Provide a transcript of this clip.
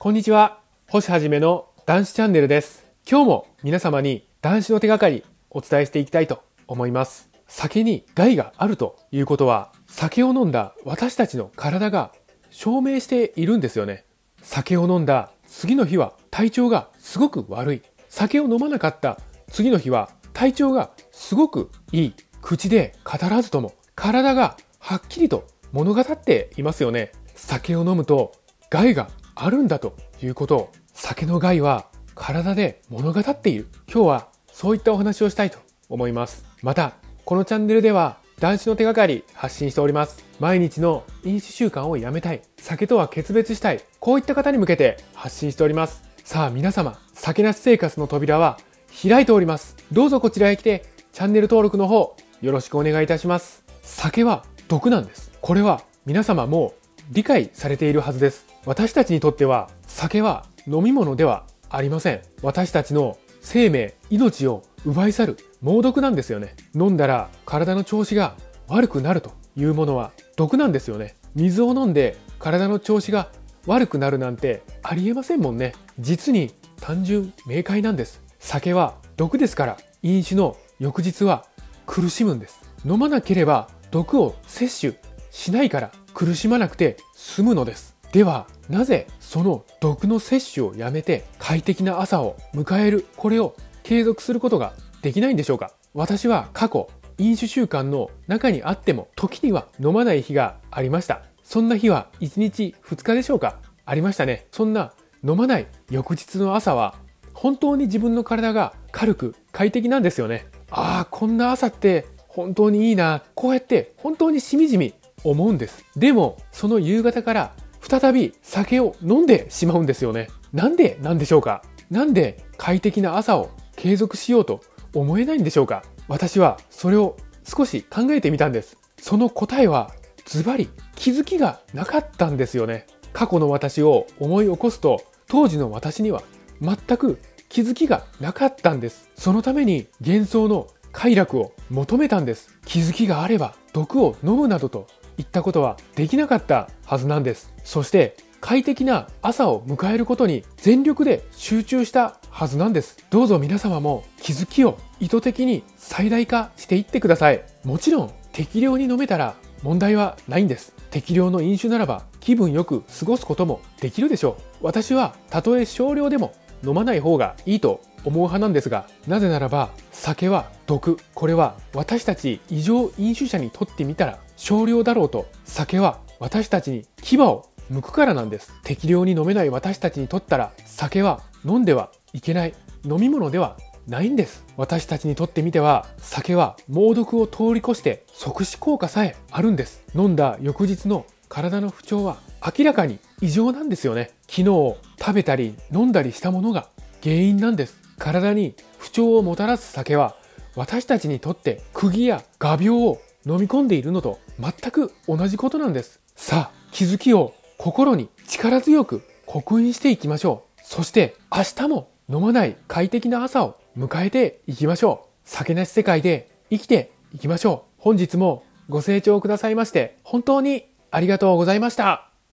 こんにちは。星はじめの男子チャンネルです。今日も皆様に男子の手がかりお伝えしていきたいと思います。酒に害があるということは、酒を飲んだ私たちの体が証明しているんですよね。酒を飲んだ次の日は体調がすごく悪い。酒を飲まなかった次の日は体調がすごくいい。口で語らずとも体がはっきりと物語っていますよね。酒を飲むと害があるんだということを酒の害は体で物語っている。今日はそういったお話をしたいと思います。また、このチャンネルでは男子の手がかり発信しております。毎日の飲酒習慣をやめたい。酒とは決別したい。こういった方に向けて発信しております。さあ皆様、酒なし生活の扉は開いております。どうぞこちらへ来てチャンネル登録の方よろしくお願いいたします。酒は毒なんです。これは皆様も理解されているはずです。私たちにとっては酒は飲み物ではありません。私たちの生命、命を奪い去る猛毒なんですよね。飲んだら体の調子が悪くなるというものは毒なんですよね。水を飲んで体の調子が悪くなるなんてありえませんもんね。実に単純明快なんです。酒は毒ですから飲酒の翌日は苦しむんです。飲まなければ毒を摂取しないから苦しまなくて済むのです。では、なぜその毒の摂取をやめて快適な朝を迎える、これを継続することができないんでしょうか？私は過去、飲酒習慣の中にあっても、時には飲まない日がありました。そんな日は1日2日でしょうか？ありましたね。そんな飲まない翌日の朝は、本当に自分の体が軽く快適なんですよね。ああ、こんな朝って本当にいいな。こうやって本当にしみじみ思うんです。でも、その夕方から再び酒を飲んでしまうんですよね。なんでなんでしょうか？なんで快適な朝を継続しようと思えないんでしょうか？私はそれを少し考えてみたんです。その答えはズバリ気づきがなかったんですよね。過去の私を思い起こすと当時の私には全く気づきがなかったんです。そのために幻想の快楽を求めたんです。気づきがあれば毒を飲むなどといったことはできなかったはずなんです。そして快適な朝を迎えることに全力で集中したはずなんです。どうぞ皆様も気づきを意図的に最大化していってください。もちろん適量に飲めたら問題はないんです。適量の飲酒ならば気分よく過ごすこともできるでしょう。私はたとえ少量でも飲まない方がいいと思う派なんですが、なぜならば酒は毒。これは私たち異常飲酒者にとってみたら少量だろうと酒は私たちに牙を剥くからなんです。適量に飲めない私たちにとったら酒は飲んではいけない。飲み物ではないんです。私たちにとってみては酒は猛毒を通り越して即死効果さえあるんです。飲んだ翌日の体の不調は明らかに異常なんですよね。昨日食べたり飲んだりしたものが原因なんです。体に不調をもたらす酒は私たちにとって釘や画鋲を飲み込んでいるのと全く同じことなんです。さあ、気づきを心に力強く刻印していきましょう。そして明日も飲まない快適な朝を迎えていきましょう。酒なし世界で生きていきましょう。本日もご清聴くださいまして本当にありがとうございました。